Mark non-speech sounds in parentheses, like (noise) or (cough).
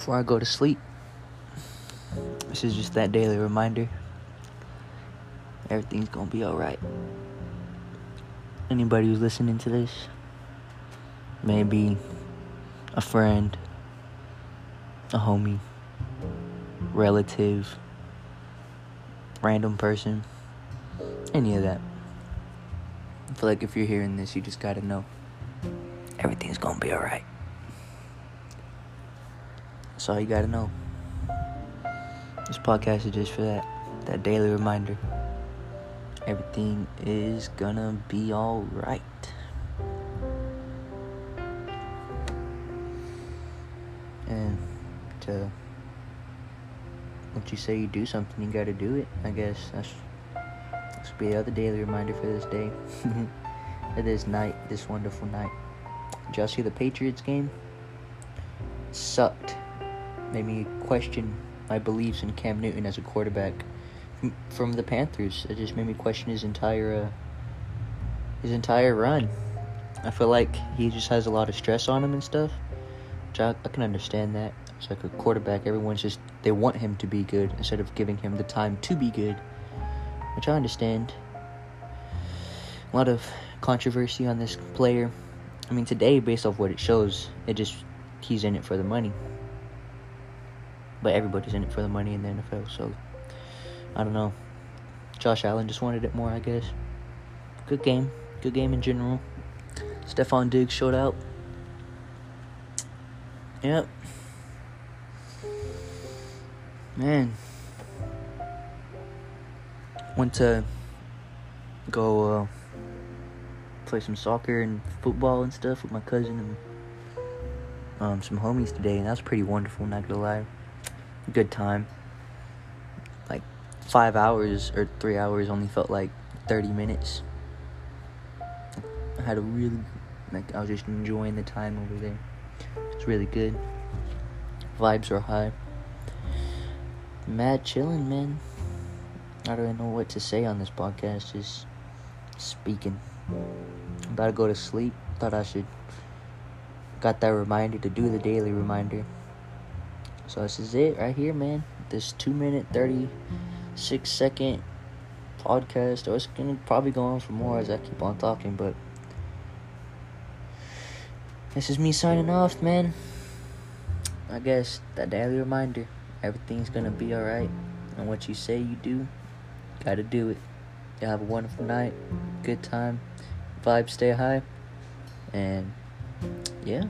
before I go to sleep. This is just that daily reminder. Everything's gonna be alright. Anybody who's listening to this, maybe a friend, a homie, relative, random person, any of that. I feel like if you're hearing this, you just gotta know everything's gonna be alright. That's all you gotta know. This podcast is just for that, that daily reminder. Everything is gonna be alright. And to once you say you do something, you gotta do it. I guess that's this will be another daily reminder for this day, (laughs) for this night, this wonderful night. Did y'all see the Patriots game? sucked. Made me question my beliefs in Cam Newton as a quarterback from, the Panthers. It just made me question his entire uh, his entire run. I feel like he just has a lot of stress on him and stuff. Which I, I can understand that. It's like a quarterback. Everyone's just they want him to be good instead of giving him the time to be good, which I understand. A lot of controversy on this player. I mean, today, based off what it shows, it just he's in it for the money. But everybody's in it for the money in the NFL, so I don't know. Josh Allen just wanted it more, I guess. Good game. Good game in general. Stefon Diggs showed out. Yep. Man. Went to go uh, play some soccer and football and stuff with my cousin and um, some homies today, and that was pretty wonderful, not gonna lie. Good time. Like five hours or three hours only felt like 30 minutes. I had a really, like, I was just enjoying the time over there. It's really good. Vibes are high. Mad chilling, man. I don't even know what to say on this podcast, just speaking. About to go to sleep. Thought I should got that reminder to do the daily reminder. So this is it right here, man. This two minute thirty six second podcast. Or it's gonna probably go on for more as I keep on talking, but this is me signing off, man. I guess that daily reminder. Everything's gonna be alright. And what you say you do, gotta do it. You have a wonderful night, good time, vibes stay high, and yeah.